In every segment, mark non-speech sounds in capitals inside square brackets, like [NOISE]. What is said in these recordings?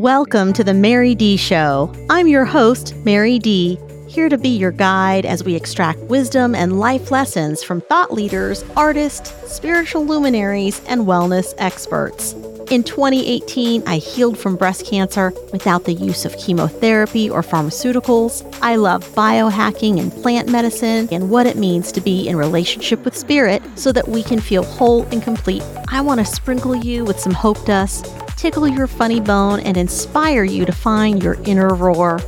Welcome to the Mary D Show. I'm your host, Mary D, here to be your guide as we extract wisdom and life lessons from thought leaders, artists, spiritual luminaries, and wellness experts. In 2018, I healed from breast cancer without the use of chemotherapy or pharmaceuticals. I love biohacking and plant medicine and what it means to be in relationship with spirit so that we can feel whole and complete. I want to sprinkle you with some hope dust, tickle your funny bone, and inspire you to find your inner roar.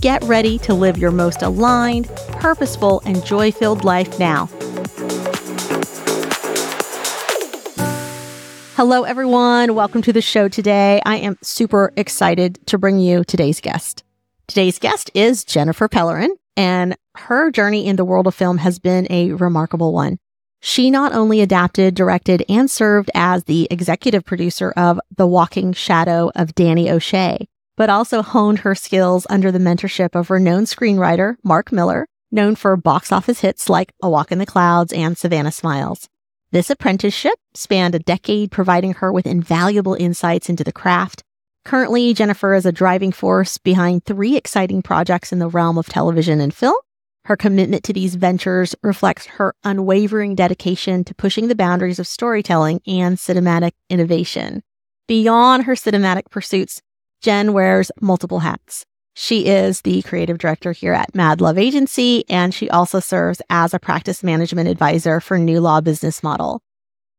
Get ready to live your most aligned, purposeful, and joy filled life now. Hello, everyone. Welcome to the show today. I am super excited to bring you today's guest. Today's guest is Jennifer Pellerin, and her journey in the world of film has been a remarkable one. She not only adapted, directed, and served as the executive producer of The Walking Shadow of Danny O'Shea, but also honed her skills under the mentorship of renowned screenwriter Mark Miller, known for box office hits like A Walk in the Clouds and Savannah Smiles. This apprenticeship spanned a decade, providing her with invaluable insights into the craft. Currently, Jennifer is a driving force behind three exciting projects in the realm of television and film. Her commitment to these ventures reflects her unwavering dedication to pushing the boundaries of storytelling and cinematic innovation. Beyond her cinematic pursuits, Jen wears multiple hats. She is the creative director here at Mad Love Agency, and she also serves as a practice management advisor for New Law Business Model.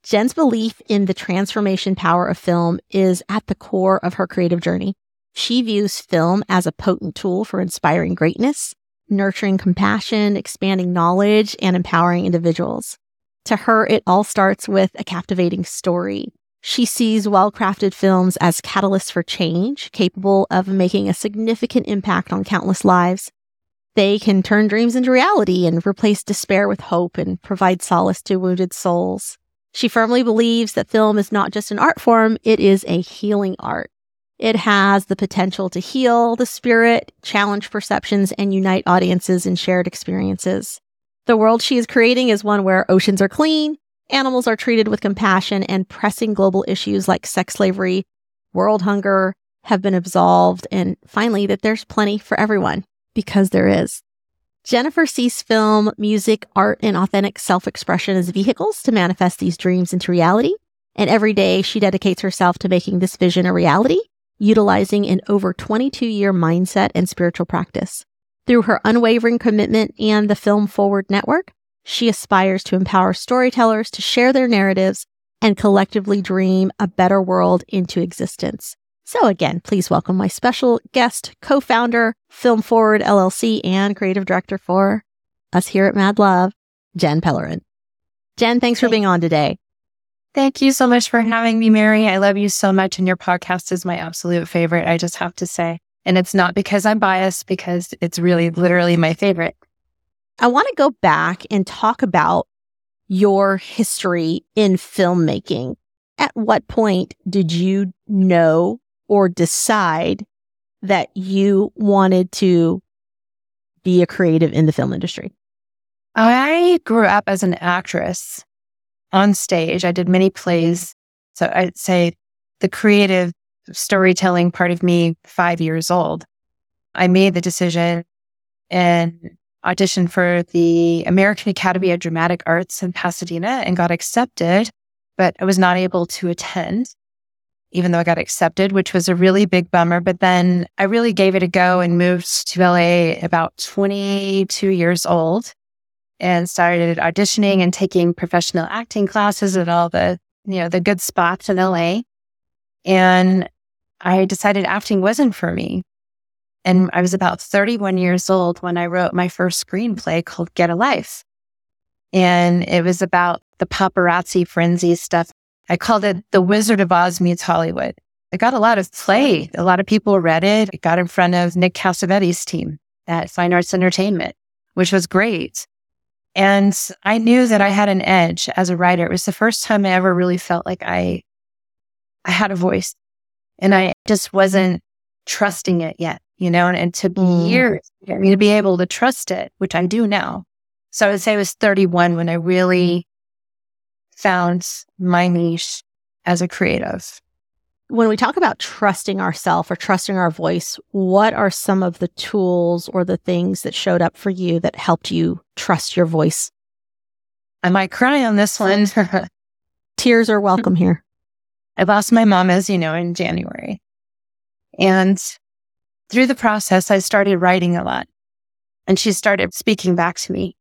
Jen's belief in the transformation power of film is at the core of her creative journey. She views film as a potent tool for inspiring greatness, nurturing compassion, expanding knowledge, and empowering individuals. To her, it all starts with a captivating story, she sees well crafted films as catalysts for change, capable of making a significant impact on countless lives. They can turn dreams into reality and replace despair with hope and provide solace to wounded souls. She firmly believes that film is not just an art form, it is a healing art. It has the potential to heal the spirit, challenge perceptions, and unite audiences in shared experiences. The world she is creating is one where oceans are clean, animals are treated with compassion and pressing global issues like sex slavery, world hunger have been absolved, and finally, that there's plenty for everyone because there is. Jennifer sees film, music, art, and authentic self expression as vehicles to manifest these dreams into reality. And every day she dedicates herself to making this vision a reality, utilizing an over 22 year mindset and spiritual practice. Through her unwavering commitment and the Film Forward Network, she aspires to empower storytellers to share their narratives and collectively dream a better world into existence. So again, please welcome my special guest, co-founder, Film Forward LLC and creative director for us here at Mad Love, Jen Pellerin. Jen, thanks for being on today. Thank you so much for having me, Mary. I love you so much and your podcast is my absolute favorite. I just have to say, and it's not because I'm biased because it's really literally my favorite. I want to go back and talk about your history in filmmaking. At what point did you know or decide that you wanted to be a creative in the film industry? I grew up as an actress on stage. I did many plays. So I'd say the creative storytelling part of me, five years old. I made the decision and auditioned for the American Academy of Dramatic Arts in Pasadena and got accepted, but I was not able to attend, even though I got accepted, which was a really big bummer. But then I really gave it a go and moved to LA about 22 years old and started auditioning and taking professional acting classes at all the, you know, the good spots in LA. And I decided acting wasn't for me. And I was about 31 years old when I wrote my first screenplay called Get a Life. And it was about the paparazzi frenzy stuff. I called it The Wizard of Oz meets Hollywood. It got a lot of play. A lot of people read it. It got in front of Nick Cassavetes' team at Fine Arts Entertainment, which was great. And I knew that I had an edge as a writer. It was the first time I ever really felt like I, I had a voice and I just wasn't trusting it yet you know, and, and took mm. years for me to be able to trust it, which I do now. So I would say I was 31 when I really found my niche as a creative. When we talk about trusting ourselves or trusting our voice, what are some of the tools or the things that showed up for you that helped you trust your voice? I might cry on this one. [LAUGHS] Tears are welcome here. I lost my mom, as you know, in January. And through the process, I started writing a lot. And she started speaking back to me.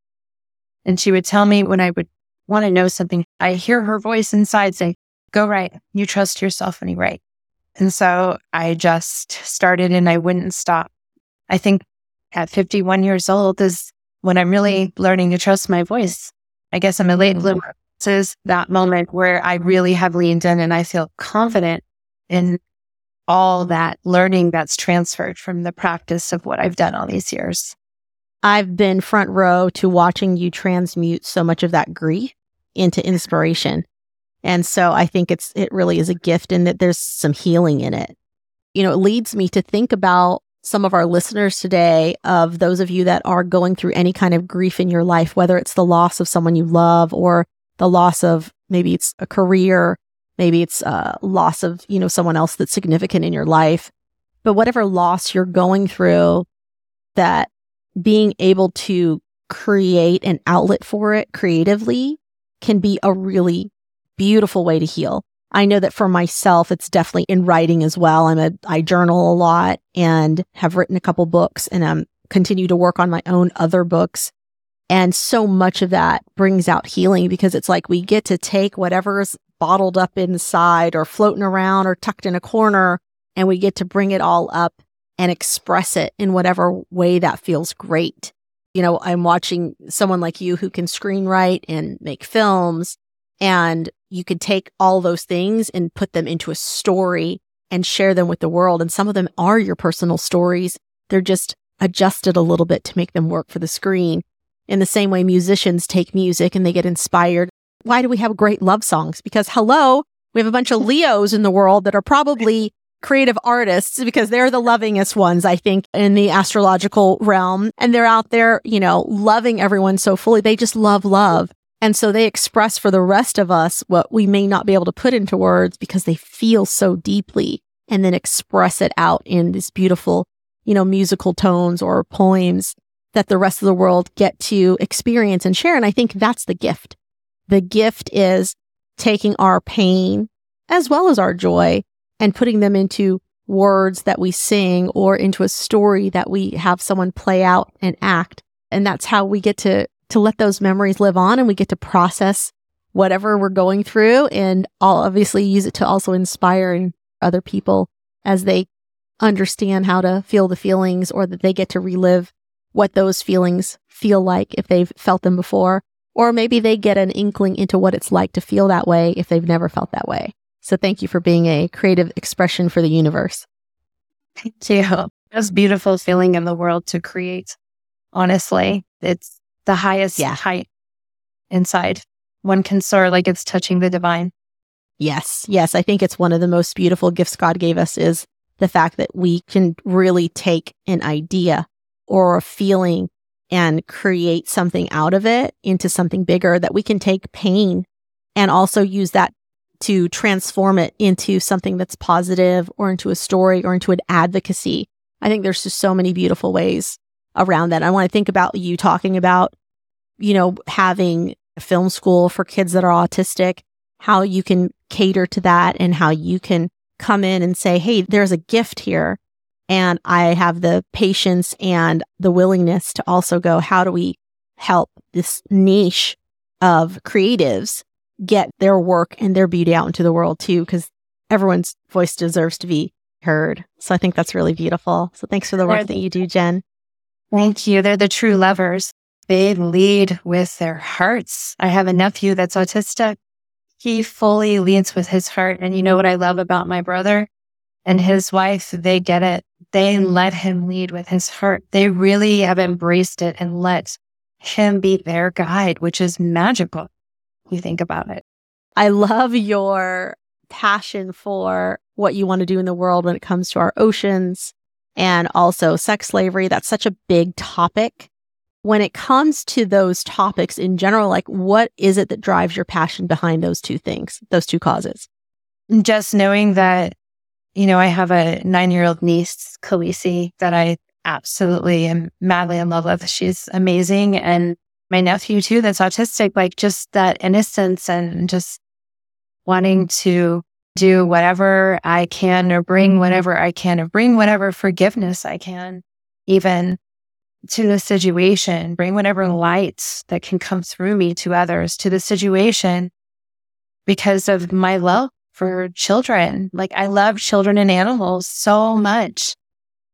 And she would tell me when I would want to know something, I hear her voice inside say, go write. You trust yourself when you write. And so I just started and I wouldn't stop. I think at 51 years old is when I'm really learning to trust my voice. I guess I'm a late bloomer. This is that moment where I really have leaned in and I feel confident in all that learning that's transferred from the practice of what I've done all these years. I've been front row to watching you transmute so much of that grief into inspiration. And so I think it's it really is a gift and that there's some healing in it. You know, it leads me to think about some of our listeners today of those of you that are going through any kind of grief in your life, whether it's the loss of someone you love or the loss of maybe it's a career, maybe it's a loss of, you know, someone else that's significant in your life. But whatever loss you're going through, that being able to create an outlet for it creatively can be a really beautiful way to heal. I know that for myself, it's definitely in writing as well. I'm a, I journal a lot and have written a couple books and I'm continue to work on my own other books. And so much of that brings out healing because it's like we get to take whatever's bottled up inside or floating around or tucked in a corner and we get to bring it all up and express it in whatever way that feels great. You know, I'm watching someone like you who can screenwrite and make films and you could take all those things and put them into a story and share them with the world. And some of them are your personal stories. They're just adjusted a little bit to make them work for the screen. In the same way, musicians take music and they get inspired. Why do we have great love songs? Because hello, we have a bunch of Leos in the world that are probably creative artists because they're the lovingest ones, I think, in the astrological realm. And they're out there, you know, loving everyone so fully. They just love love. And so they express for the rest of us what we may not be able to put into words because they feel so deeply and then express it out in these beautiful, you know, musical tones or poems that the rest of the world get to experience and share. And I think that's the gift. The gift is taking our pain as well as our joy and putting them into words that we sing or into a story that we have someone play out and act. And that's how we get to to let those memories live on and we get to process whatever we're going through and I'll obviously use it to also inspire other people as they understand how to feel the feelings or that they get to relive what those feelings feel like if they've felt them before or maybe they get an inkling into what it's like to feel that way if they've never felt that way. So thank you for being a creative expression for the universe. Thank you. Most beautiful feeling in the world to create. Honestly, it's the highest yeah. height inside. One can soar like it's touching the divine. Yes. Yes. I think it's one of the most beautiful gifts God gave us is the fact that we can really take an idea or a feeling and create something out of it into something bigger that we can take pain and also use that to transform it into something that's positive or into a story or into an advocacy. I think there's just so many beautiful ways around that. I want to think about you talking about, you know, having a film school for kids that are autistic, how you can cater to that and how you can come in and say, Hey, there's a gift here. And I have the patience and the willingness to also go, how do we help this niche of creatives get their work and their beauty out into the world too? Because everyone's voice deserves to be heard. So I think that's really beautiful. So thanks for the work that you do, Jen. Thank you. They're the true lovers. They lead with their hearts. I have a nephew that's autistic. He fully leads with his heart. And you know what I love about my brother and his wife? They get it. They let him lead with his heart. They really have embraced it and let him be their guide, which is magical. You think about it. I love your passion for what you want to do in the world when it comes to our oceans, and also sex slavery. That's such a big topic. When it comes to those topics in general, like what is it that drives your passion behind those two things, those two causes? Just knowing that you know, I have a nine year old niece, Khaleesi, that I absolutely am madly in love with. She's amazing. And my nephew, too, that's autistic, like just that innocence and just wanting to do whatever I can or bring whatever I can or bring whatever forgiveness I can, even to the situation, bring whatever light that can come through me to others to the situation because of my love for children. Like I love children and animals so much.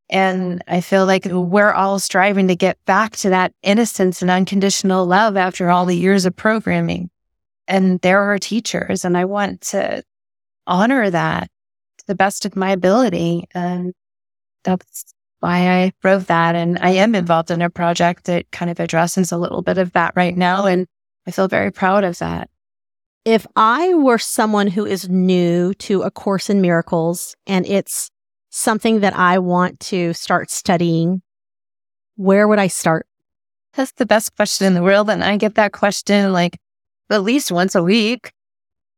And I feel like we're all striving to get back to that innocence and unconditional love after all the years of programming. And there are teachers, and I want to honor that to the best of my ability. And that's why I wrote that. And I am involved in a project that kind of addresses a little bit of that right now. And I feel very proud of that. If I were someone who is new to A Course in Miracles and it's something that I want to start studying, where would I start? That's the best question in the world. And I get that question like at least once a week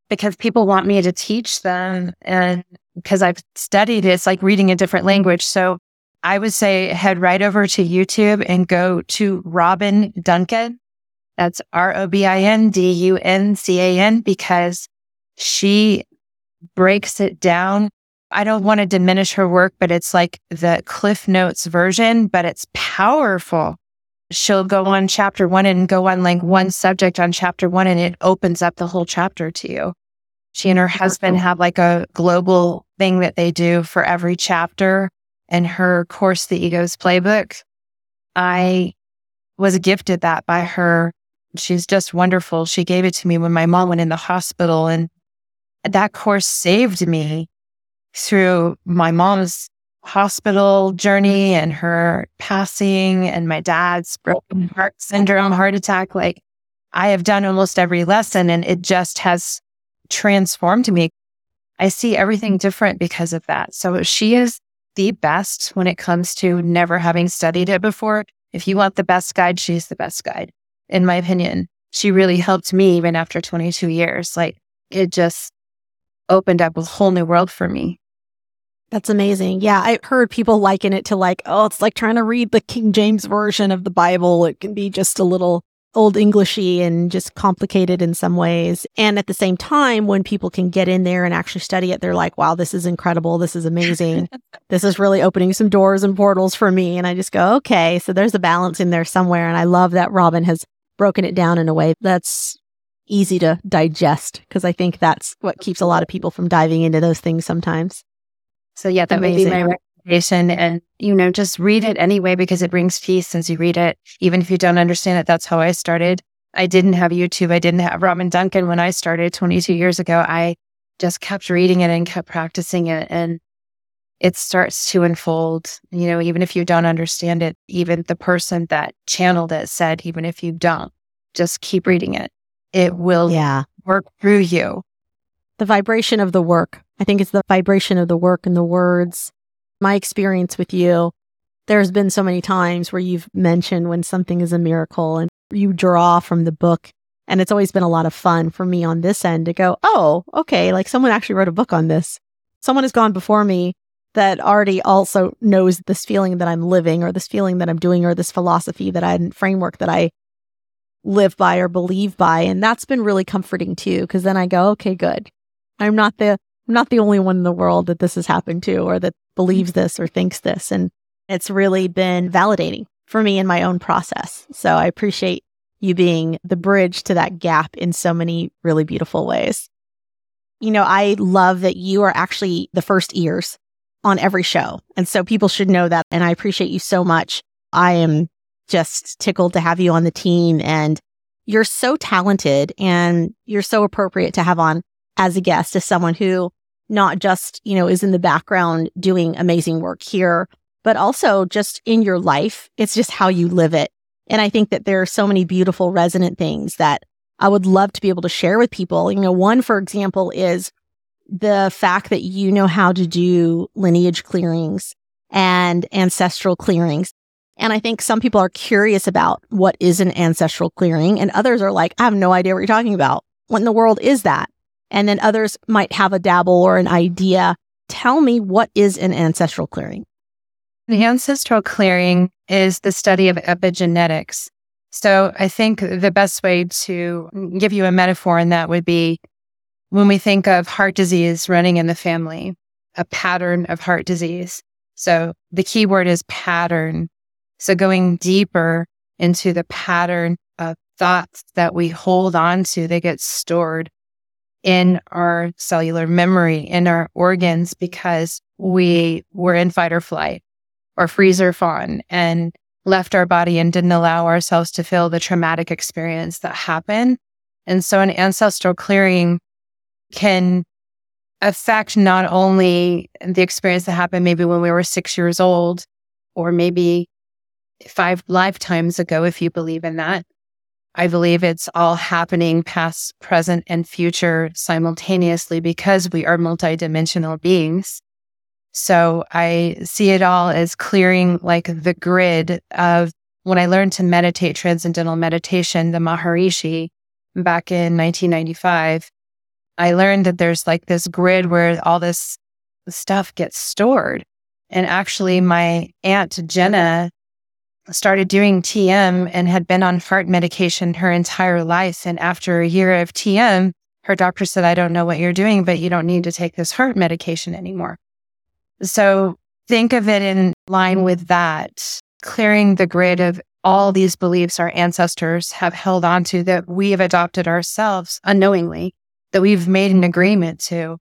because people want me to teach them. And because I've studied it, it's like reading a different language. So I would say head right over to YouTube and go to Robin Duncan. That's R O B I N D U N C A N because she breaks it down. I don't want to diminish her work, but it's like the Cliff Notes version, but it's powerful she'll go on chapter one and go on like one subject on chapter one and it opens up the whole chapter to you. She and her husband have like a global thing that they do for every chapter and her course, The Ego's Playbook. I was gifted that by her. She's just wonderful. She gave it to me when my mom went in the hospital and that course saved me through my mom's hospital journey and her passing and my dad's broken heart syndrome, heart attack. Like I have done almost every lesson and it just has transformed me. I see everything different because of that. So she is the best when it comes to never having studied it before. If you want the best guide, she's the best guide, in my opinion. She really helped me even after 22 years. Like it just opened up a whole new world for me. That's amazing. Yeah, I heard people liken it to like, oh, it's like trying to read the King James version of the Bible. It can be just a little old Englishy and just complicated in some ways. And at the same time, when people can get in there and actually study it, they're like, wow, this is incredible. This is amazing. [LAUGHS] this is really opening some doors and portals for me. And I just go, okay, so there's a balance in there somewhere. And I love that Robin has broken it down in a way that's easy to digest because I think that's what keeps a lot of people from diving into those things sometimes. So yeah, that Amazing. would be my recommendation. And, you know, just read it anyway because it brings peace as you read it. Even if you don't understand it, that's how I started. I didn't have YouTube. I didn't have Robin Duncan when I started 22 years ago. I just kept reading it and kept practicing it. And it starts to unfold, you know, even if you don't understand it, even the person that channeled it said, even if you don't, just keep reading it. It will yeah. work through you. The vibration of the work I think it's the vibration of the work and the words. My experience with you, there's been so many times where you've mentioned when something is a miracle and you draw from the book. And it's always been a lot of fun for me on this end to go, oh, okay, like someone actually wrote a book on this. Someone has gone before me that already also knows this feeling that I'm living or this feeling that I'm doing or this philosophy that I framework that I live by or believe by. And that's been really comforting too, because then I go, okay, good. I'm not the I'm not the only one in the world that this has happened to or that believes this or thinks this. And it's really been validating for me in my own process. So I appreciate you being the bridge to that gap in so many really beautiful ways. You know, I love that you are actually the first ears on every show. And so people should know that. And I appreciate you so much. I am just tickled to have you on the team and you're so talented and you're so appropriate to have on as a guest as someone who not just, you know, is in the background doing amazing work here, but also just in your life. It's just how you live it. And I think that there are so many beautiful resonant things that I would love to be able to share with people. You know, one, for example, is the fact that you know how to do lineage clearings and ancestral clearings. And I think some people are curious about what is an ancestral clearing, and others are like, I have no idea what you're talking about. What in the world is that? And then others might have a dabble or an idea. tell me what is an ancestral clearing? The ancestral clearing is the study of epigenetics. So I think the best way to give you a metaphor in that would be when we think of heart disease running in the family, a pattern of heart disease. So the key word is pattern. So going deeper into the pattern of thoughts that we hold on to, they get stored in our cellular memory, in our organs, because we were in fight or flight or freeze or fawn and left our body and didn't allow ourselves to feel the traumatic experience that happened. And so an ancestral clearing can affect not only the experience that happened maybe when we were six years old or maybe five lifetimes ago, if you believe in that. I believe it's all happening past, present, and future simultaneously because we are multidimensional beings. So I see it all as clearing like the grid of when I learned to meditate transcendental meditation, the Maharishi back in 1995. I learned that there's like this grid where all this stuff gets stored. And actually, my aunt Jenna started doing TM and had been on heart medication her entire life. And after a year of TM, her doctor said, I don't know what you're doing, but you don't need to take this heart medication anymore. So think of it in line with that, clearing the grid of all these beliefs our ancestors have held onto that we have adopted ourselves unknowingly that we've made an agreement to.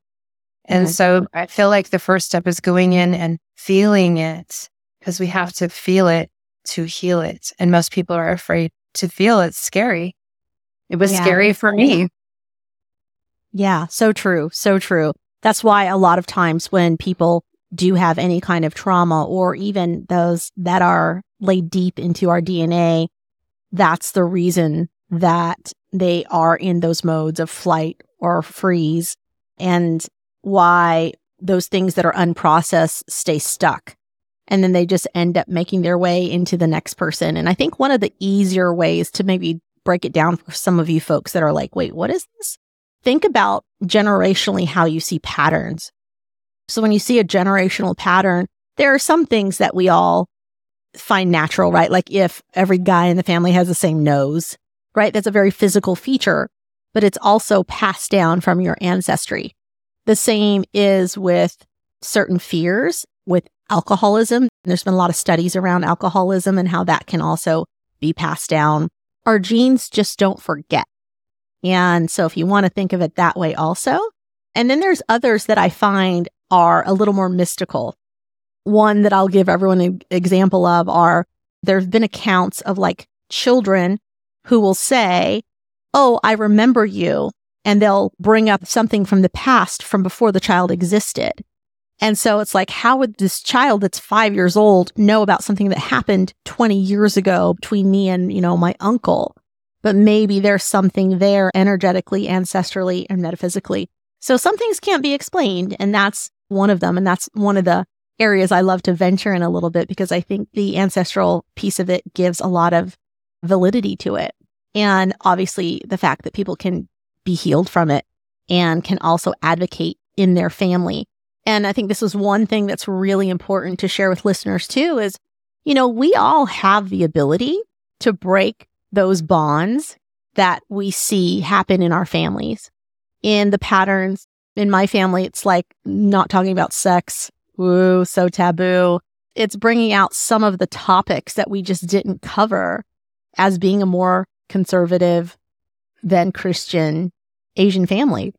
And mm-hmm. so I feel like the first step is going in and feeling it because we have to feel it to heal it. And most people are afraid to feel it's scary. It was yeah. scary for me. Yeah, so true. So true. That's why a lot of times when people do have any kind of trauma or even those that are laid deep into our DNA, that's the reason that they are in those modes of flight or freeze and why those things that are unprocessed stay stuck. And then they just end up making their way into the next person. And I think one of the easier ways to maybe break it down for some of you folks that are like, wait, what is this? Think about generationally how you see patterns. So when you see a generational pattern, there are some things that we all find natural, right? Like if every guy in the family has the same nose, right? That's a very physical feature but it's also passed down from your ancestry. The same is with certain fears, with alcoholism. There's been a lot of studies around alcoholism and how that can also be passed down. Our genes just don't forget. And so if you want to think of it that way also. And then there's others that I find are a little more mystical. One that I'll give everyone an example of are there's been accounts of like children who will say, oh, I remember you. And they'll bring up something from the past from before the child existed. And so it's like, how would this child that's five years old know about something that happened 20 years ago between me and, you know, my uncle? But maybe there's something there energetically, ancestrally, and metaphysically. So some things can't be explained. And that's one of them. And that's one of the areas I love to venture in a little bit because I think the ancestral piece of it gives a lot of validity to it. And obviously, the fact that people can be healed from it and can also advocate in their family. And I think this is one thing that's really important to share with listeners too is, you know, we all have the ability to break those bonds that we see happen in our families. In the patterns in my family, it's like not talking about sex. Woo, so taboo. It's bringing out some of the topics that we just didn't cover as being a more conservative, than Christian Asian family.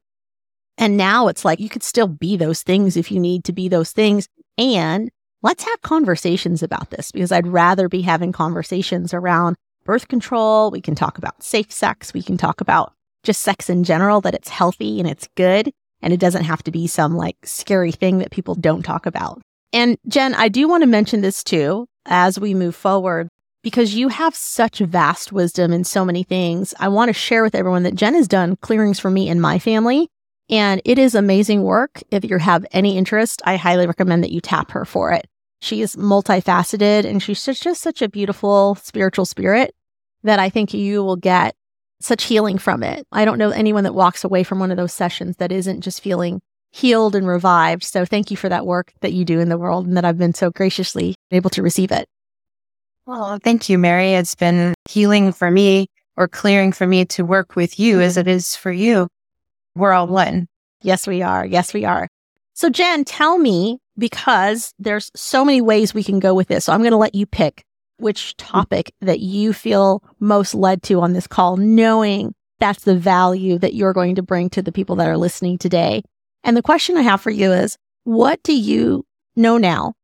And now it's like you could still be those things if you need to be those things. And let's have conversations about this because I'd rather be having conversations around birth control. We can talk about safe sex. We can talk about just sex in general, that it's healthy and it's good. And it doesn't have to be some like scary thing that people don't talk about. And Jen, I do want to mention this too as we move forward because you have such vast wisdom in so many things. I want to share with everyone that Jen has done clearings for me and my family. And it is amazing work. If you have any interest, I highly recommend that you tap her for it. She is multifaceted and she's just such a beautiful spiritual spirit that I think you will get such healing from it. I don't know anyone that walks away from one of those sessions that isn't just feeling healed and revived. So thank you for that work that you do in the world and that I've been so graciously able to receive it. Well, thank you, Mary. It's been healing for me or clearing for me to work with you as it is for you. We're all one. Yes, we are. Yes, we are. So, Jen, tell me because there's so many ways we can go with this. So, I'm going to let you pick which topic that you feel most led to on this call, knowing that's the value that you're going to bring to the people that are listening today. And the question I have for you is what do you know now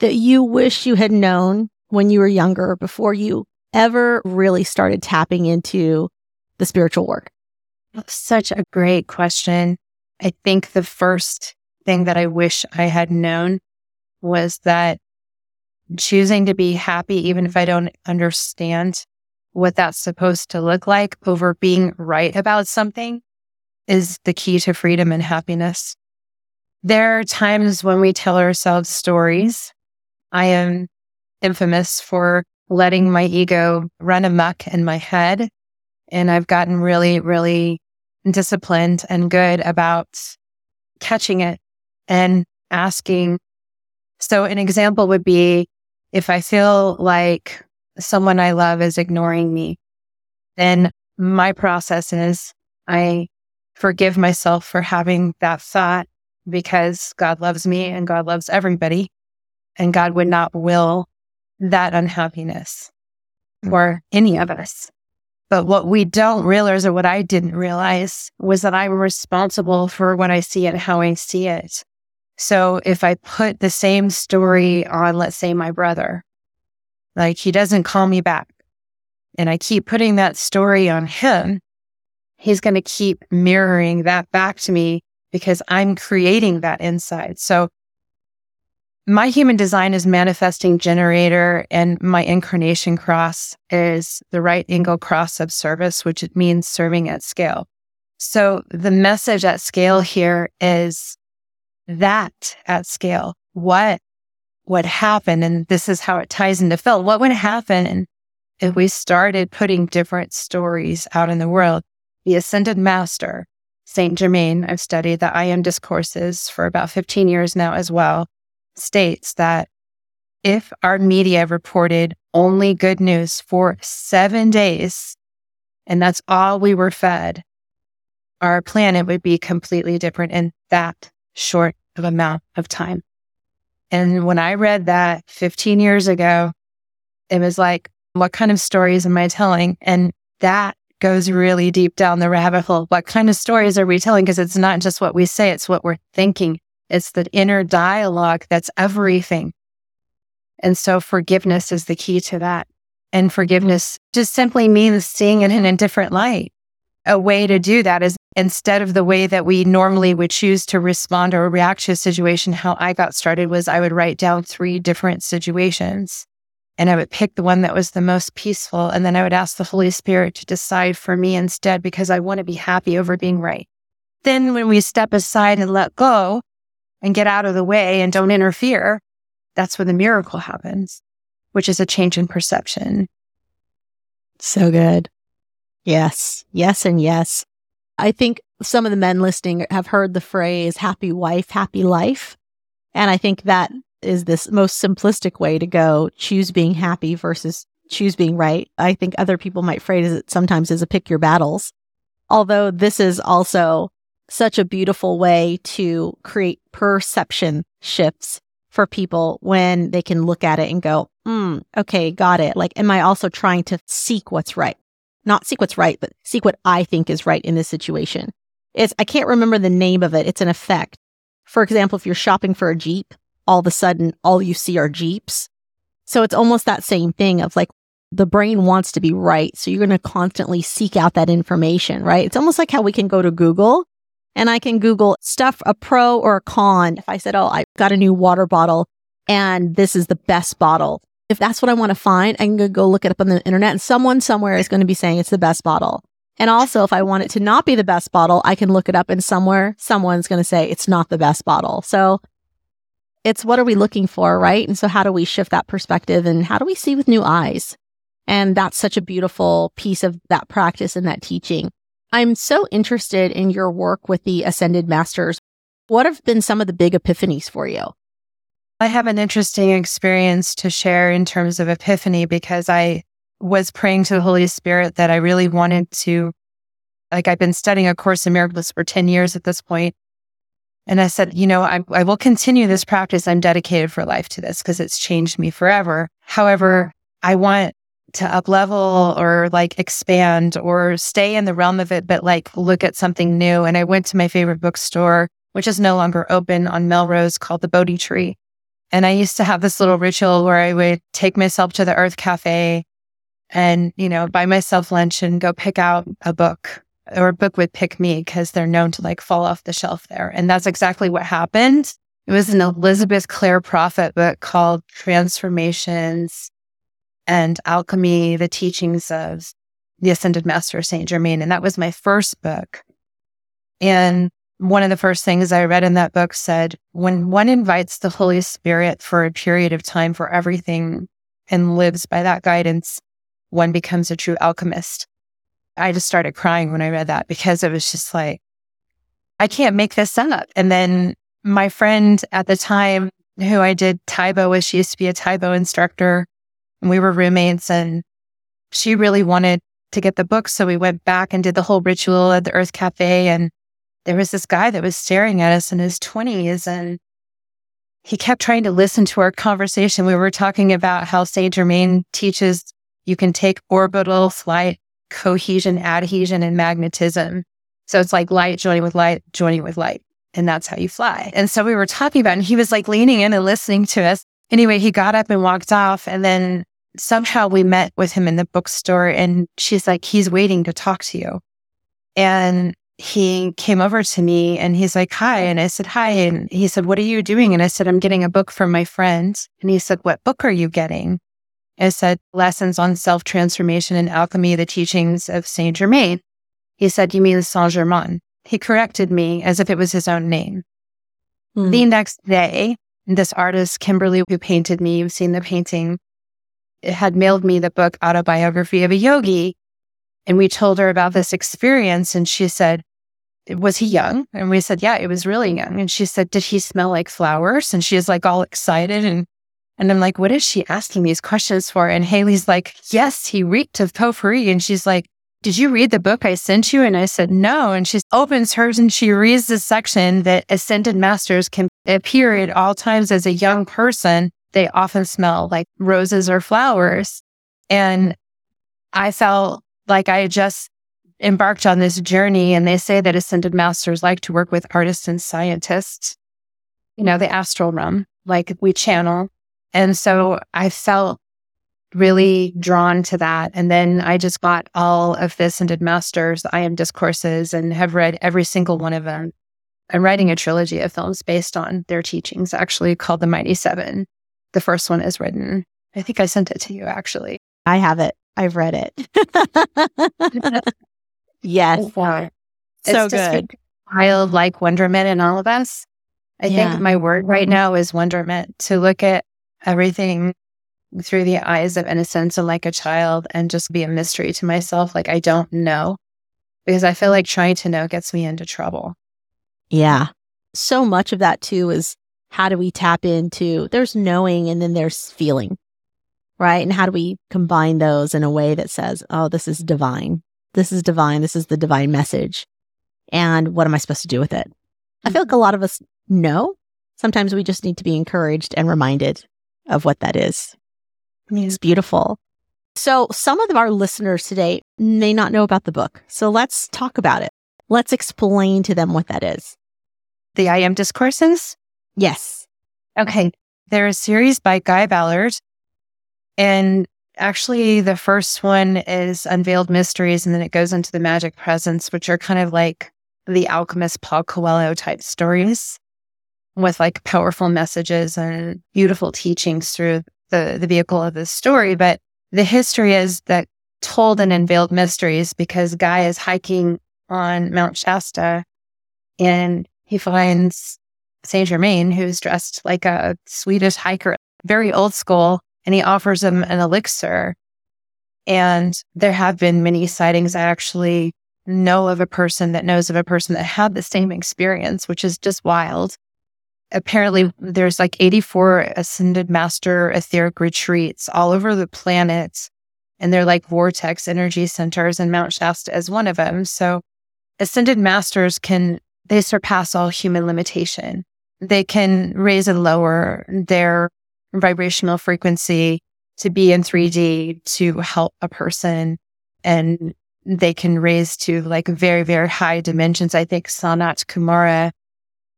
that you wish you had known when you were younger before you ever really started tapping into the spiritual work? Such a great question. I think the first thing that I wish I had known was that choosing to be happy, even if I don't understand what that's supposed to look like over being right about something is the key to freedom and happiness. There are times when we tell ourselves stories. I am infamous for letting my ego run amok in my head. And I've gotten really, really disciplined and good about catching it and asking. So an example would be if I feel like someone I love is ignoring me, then my process is I forgive myself for having that thought because God loves me and God loves everybody. And God would not will that unhappiness hmm. for any of us. But what we don't realize, or what I didn't realize, was that I'm responsible for what I see and how I see it. So if I put the same story on, let's say, my brother, like he doesn't call me back, and I keep putting that story on him, he's going to keep mirroring that back to me because I'm creating that inside. So my human design is manifesting generator and my incarnation cross is the right angle cross of service, which it means serving at scale. So the message at scale here is that at scale, what would happen? And this is how it ties into Phil. What would happen if we started putting different stories out in the world? The ascended master, Saint Germain, I've studied the I am discourses for about 15 years now as well, states that if our media reported only good news for seven days, and that's all we were fed, our planet would be completely different in that short of amount of time. And when I read that 15 years ago, it was like, what kind of stories am I telling? And that goes really deep down the rabbit hole. What kind of stories are we telling? Because it's not just what we say, it's what we're thinking. It's the inner dialogue that's everything. And so forgiveness is the key to that. And forgiveness just simply means seeing it in a different light. A way to do that is instead of the way that we normally would choose to respond or react to a situation, how I got started was I would write down three different situations and I would pick the one that was the most peaceful. And then I would ask the Holy Spirit to decide for me instead because I want to be happy over being right. Then when we step aside and let go and get out of the way and don't interfere, that's when the miracle happens, which is a change in perception. So good. Yes, yes, and yes. I think some of the men listening have heard the phrase happy wife, happy life. And I think that is this most simplistic way to go choose being happy versus choose being right. I think other people might phrase it sometimes as a pick your battles. Although this is also such a beautiful way to create perception shifts for people when they can look at it and go, mm, okay, got it. Like, am I also trying to seek what's right? Not seek what's right, but seek what I think is right in this situation. It's, I can't remember the name of it. It's an effect. For example, if you're shopping for a Jeep, all of a sudden, all you see are Jeeps. So it's almost that same thing of like, the brain wants to be right. So you're going to constantly seek out that information, right? It's almost like how we can go to Google and I can Google stuff, a pro or a con. If I said, Oh, I got a new water bottle and this is the best bottle. If that's what I want to find, I can go look it up on the internet and someone somewhere is going to be saying it's the best bottle. And also, if I want it to not be the best bottle, I can look it up and somewhere someone's going to say it's not the best bottle. So it's what are we looking for, right? And so how do we shift that perspective and how do we see with new eyes? And that's such a beautiful piece of that practice and that teaching. I'm so interested in your work with the Ascended Masters. What have been some of the big epiphanies for you? I have an interesting experience to share in terms of epiphany because I was praying to the Holy Spirit that I really wanted to, like, I've been studying A Course in Miracles for 10 years at this point, And I said, you know, I, I will continue this practice. I'm dedicated for life to this because it's changed me forever. However, I want to up level or like expand or stay in the realm of it, but like look at something new. And I went to my favorite bookstore, which is no longer open on Melrose called the Bodhi Tree. And I used to have this little ritual where I would take myself to the Earth Cafe and, you know, buy myself lunch and go pick out a book or a book would pick me because they're known to like fall off the shelf there. And that's exactly what happened. It was an Elizabeth Clare Prophet book called Transformations and Alchemy, the teachings of the Ascended Master Saint Germain. And that was my first book. And one of the first things I read in that book said, when one invites the Holy Spirit for a period of time for everything and lives by that guidance, one becomes a true alchemist. I just started crying when I read that because it was just like, I can't make this up. And then my friend at the time who I did Tae Bo with, she used to be a Tae Bo instructor and we were roommates and she really wanted to get the book. So we went back and did the whole ritual at the Earth Cafe. And there was this guy that was staring at us in his 20s and he kept trying to listen to our conversation. We were talking about how Saint Germain teaches you can take orbital flight, cohesion, adhesion, and magnetism. So it's like light joining with light, joining with light. And that's how you fly. And so we were talking about, and he was like leaning in and listening to us. Anyway, he got up and walked off. And then somehow we met with him in the bookstore and she's like, he's waiting to talk to you. And he came over to me and he's like, hi. And I said, hi. And he said, what are you doing? And I said, I'm getting a book from my friend. And he said, what book are you getting? I said, lessons on self transformation and alchemy, the teachings of Saint Germain. He said, you mean Saint Germain? He corrected me as if it was his own name. Mm. The next day, this artist, Kimberly, who painted me, you've seen the painting, had mailed me the book Autobiography of a Yogi. And we told her about this experience. And she said, Was he young? And we said, Yeah, it was really young. And she said, Did he smell like flowers? And she is like all excited. And, and I'm like, What is she asking these questions for? And Haley's like, Yes, he reeked of potpourri. And she's like, did you read the book I sent you? And I said, no. And she opens hers and she reads the section that ascended masters can appear at all times as a young person. They often smell like roses or flowers. And I felt like I just embarked on this journey. And they say that ascended masters like to work with artists and scientists, you know, the astral realm, like we channel. And so I felt really drawn to that. And then I just got all of and did masters, I am discourses and have read every single one of them. I'm writing a trilogy of films based on their teachings, actually called The Mighty Seven. The first one is written. I think I sent it to you actually. I have it. I've read it. [LAUGHS] yes. Wow. So good. Childlike wonderment in all of us. I yeah. think my word right now is wonderment to look at everything through the eyes of innocence and like a child and just be a mystery to myself. Like I don't know because I feel like trying to know gets me into trouble. Yeah. So much of that too is how do we tap into there's knowing and then there's feeling, right? And how do we combine those in a way that says, oh, this is divine. This is divine. This is the divine message. And what am I supposed to do with it? I feel like a lot of us know. Sometimes we just need to be encouraged and reminded of what that is. It's beautiful. So, some of our listeners today may not know about the book. So, let's talk about it. Let's explain to them what that is. The I Am Discourses? Yes. Okay. They're a series by Guy Ballard. And actually, the first one is Unveiled Mysteries, and then it goes into the Magic Presence, which are kind of like the alchemist Paul Coelho type stories with like powerful messages and beautiful teachings through the, the vehicle of the story, but the history is that told in Unveiled Mysteries because Guy is hiking on Mount Shasta and he finds Saint Germain, who's dressed like a Swedish hiker, very old school, and he offers him an elixir. And there have been many sightings. I actually know of a person that knows of a person that had the same experience, which is just wild. Apparently, there's like 84 ascended master etheric retreats all over the planet. And they're like vortex energy centers, and Mount Shasta is one of them. So, ascended masters can, they surpass all human limitation. They can raise and lower their vibrational frequency to be in 3D to help a person and they can raise to like very, very high dimensions. I think Sanat Kumara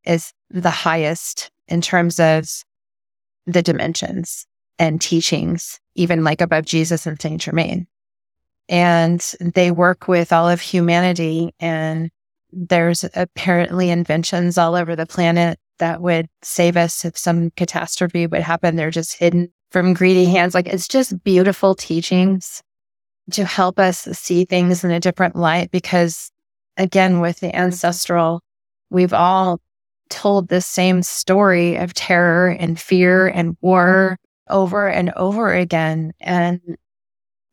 is the highest in terms of the dimensions and teachings, even like above Jesus and Saint Germain. And they work with all of humanity and there's apparently inventions all over the planet that would save us if some catastrophe would happen. They're just hidden from greedy hands. Like it's just beautiful teachings to help us see things in a different light because again, with the ancestral, we've all told the same story of terror and fear and war over and over again. And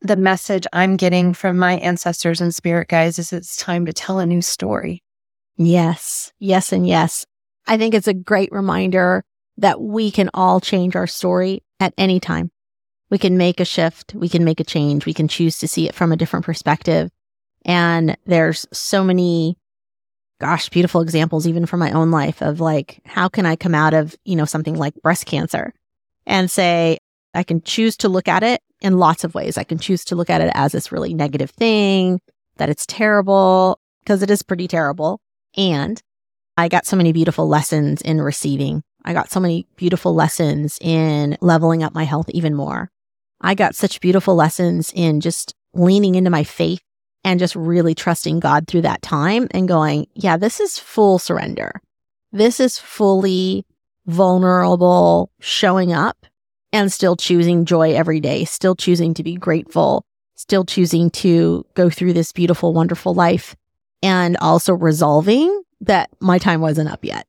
the message I'm getting from my ancestors and spirit guides is it's time to tell a new story. Yes, yes, and yes. I think it's a great reminder that we can all change our story at any time. We can make a shift. We can make a change. We can choose to see it from a different perspective. And there's so many, gosh, beautiful examples, even from my own life of like, how can I come out of, you know, something like breast cancer and say, I can choose to look at it in lots of ways. I can choose to look at it as this really negative thing, that it's terrible, because it is pretty terrible. And I got so many beautiful lessons in receiving. I got so many beautiful lessons in leveling up my health even more. I got such beautiful lessons in just leaning into my faith and just really trusting God through that time and going, yeah, this is full surrender. This is fully vulnerable showing up and still choosing joy every day, still choosing to be grateful, still choosing to go through this beautiful, wonderful life and also resolving that my time wasn't up yet.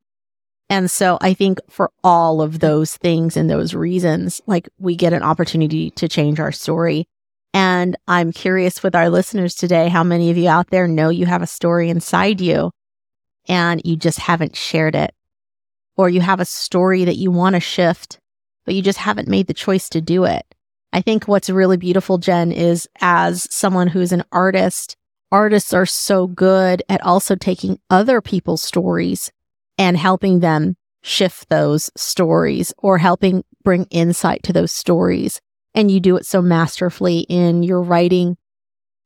And so I think for all of those things and those reasons, like we get an opportunity to change our story. And I'm curious with our listeners today, how many of you out there know you have a story inside you and you just haven't shared it? Or you have a story that you want to shift, but you just haven't made the choice to do it. I think what's really beautiful, Jen, is as someone who's an artist, artists are so good at also taking other people's stories and helping them shift those stories or helping bring insight to those stories. And you do it so masterfully in your writing.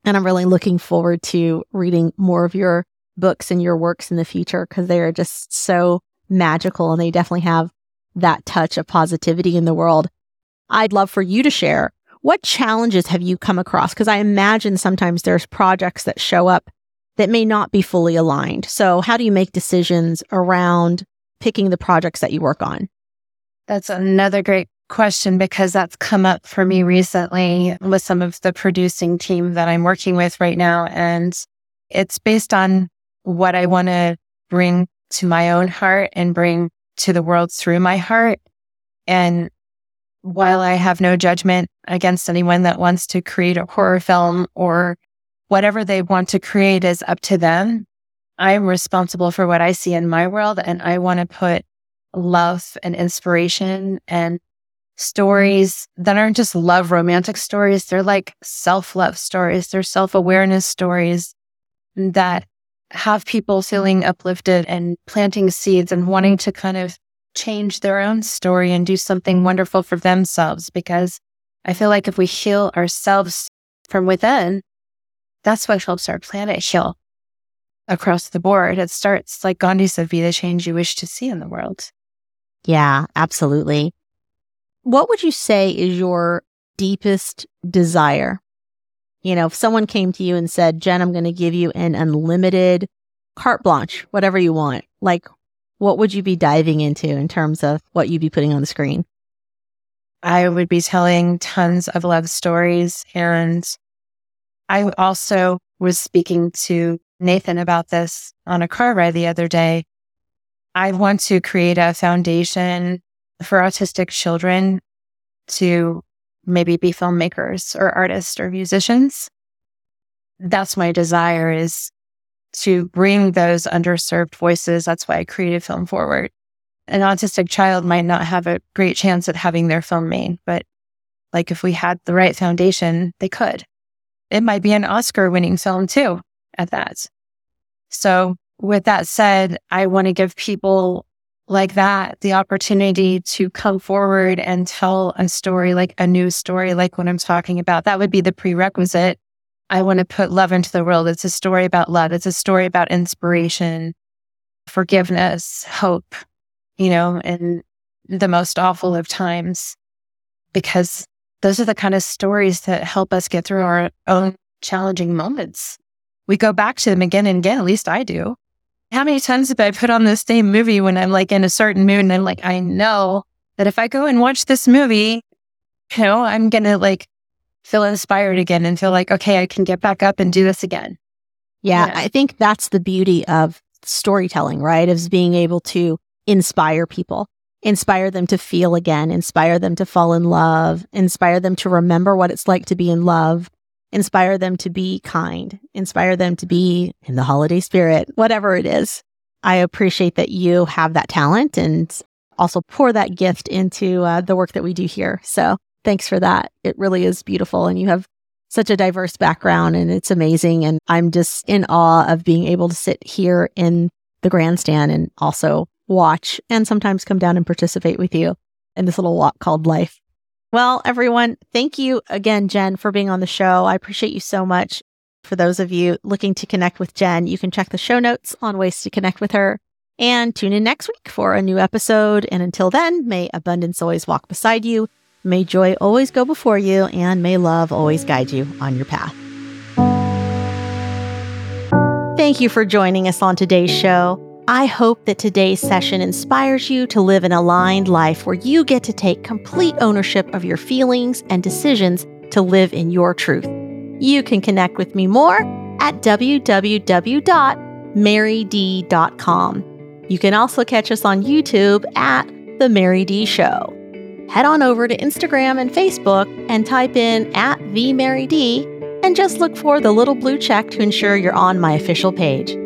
And I'm really looking forward to reading more of your books and your works in the future because they are just so magical and they definitely have that touch of positivity in the world. I'd love for you to share what challenges have you come across? Because I imagine sometimes there's projects that show up that may not be fully aligned. So, how do you make decisions around picking the projects that you work on? That's another great question because that's come up for me recently with some of the producing team that I'm working with right now. And it's based on what I want to bring to my own heart and bring to the world through my heart. And while I have no judgment against anyone that wants to create a horror film or whatever they want to create is up to them. I'm responsible for what I see in my world and I want to put love and inspiration and stories that aren't just love romantic stories. They're like self love stories. They're self awareness stories that have people feeling uplifted and planting seeds and wanting to kind of change their own story and do something wonderful for themselves. Because I feel like if we heal ourselves from within, that's what helps our planet heal across the board. It starts, like Gandhi said, be the change you wish to see in the world. Yeah, absolutely. What would you say is your deepest desire? You know, if someone came to you and said, Jen, I'm going to give you an unlimited carte blanche, whatever you want, like, what would you be diving into in terms of what you'd be putting on the screen? I would be telling tons of love stories and I also was speaking to Nathan about this on a car ride the other day. I want to create a foundation for autistic children to maybe be filmmakers or artists or musicians. That's my desire is to bring those underserved voices. That's why I created Film Forward. An autistic child might not have a great chance at having their film made, but like if we had the right foundation, they could. It might be an Oscar winning film too at that. So with that said, I want to give people like that the opportunity to come forward and tell a story, like a new story, like what I'm talking about. That would be the prerequisite. I want to put love into the world. It's a story about love. It's a story about inspiration, forgiveness, hope, you know, in the most awful of times, because those are the kind of stories that help us get through our own challenging moments. We go back to them again and again. At least I do. How many times have I put on the same movie when I'm like in a certain mood and I'm like, I know that if I go and watch this movie, you know, I'm going to like feel inspired again and feel like, okay, I can get back up and do this again. Yeah, yeah. I think that's the beauty of storytelling, right? Is being able to inspire people, inspire them to feel again, inspire them to fall in love, inspire them to remember what it's like to be in love, inspire them to be kind, inspire them to be in the holiday spirit, whatever it is. I appreciate that you have that talent and also pour that gift into uh, the work that we do here. So thanks for that. It really is beautiful. And you have such a diverse background and it's amazing. And I'm just in awe of being able to sit here in the grandstand and also watch and sometimes come down and participate with you in this little walk called life. Well, everyone, thank you again, Jen, for being on the show. I appreciate you so much. For those of you looking to connect with Jen, you can check the show notes on ways to connect with her and tune in next week for a new episode. And until then, may abundance always walk beside you. May joy always go before you and may love always guide you on your path. Thank you for joining us on today's show. I hope that today's session inspires you to live an aligned life where you get to take complete ownership of your feelings and decisions to live in your truth. You can connect with me more at www.maryd.com. You can also catch us on YouTube at The Mary D Show. Head on over to Instagram and Facebook and type in at The Mary D and just look for the little blue check to ensure you're on my official page.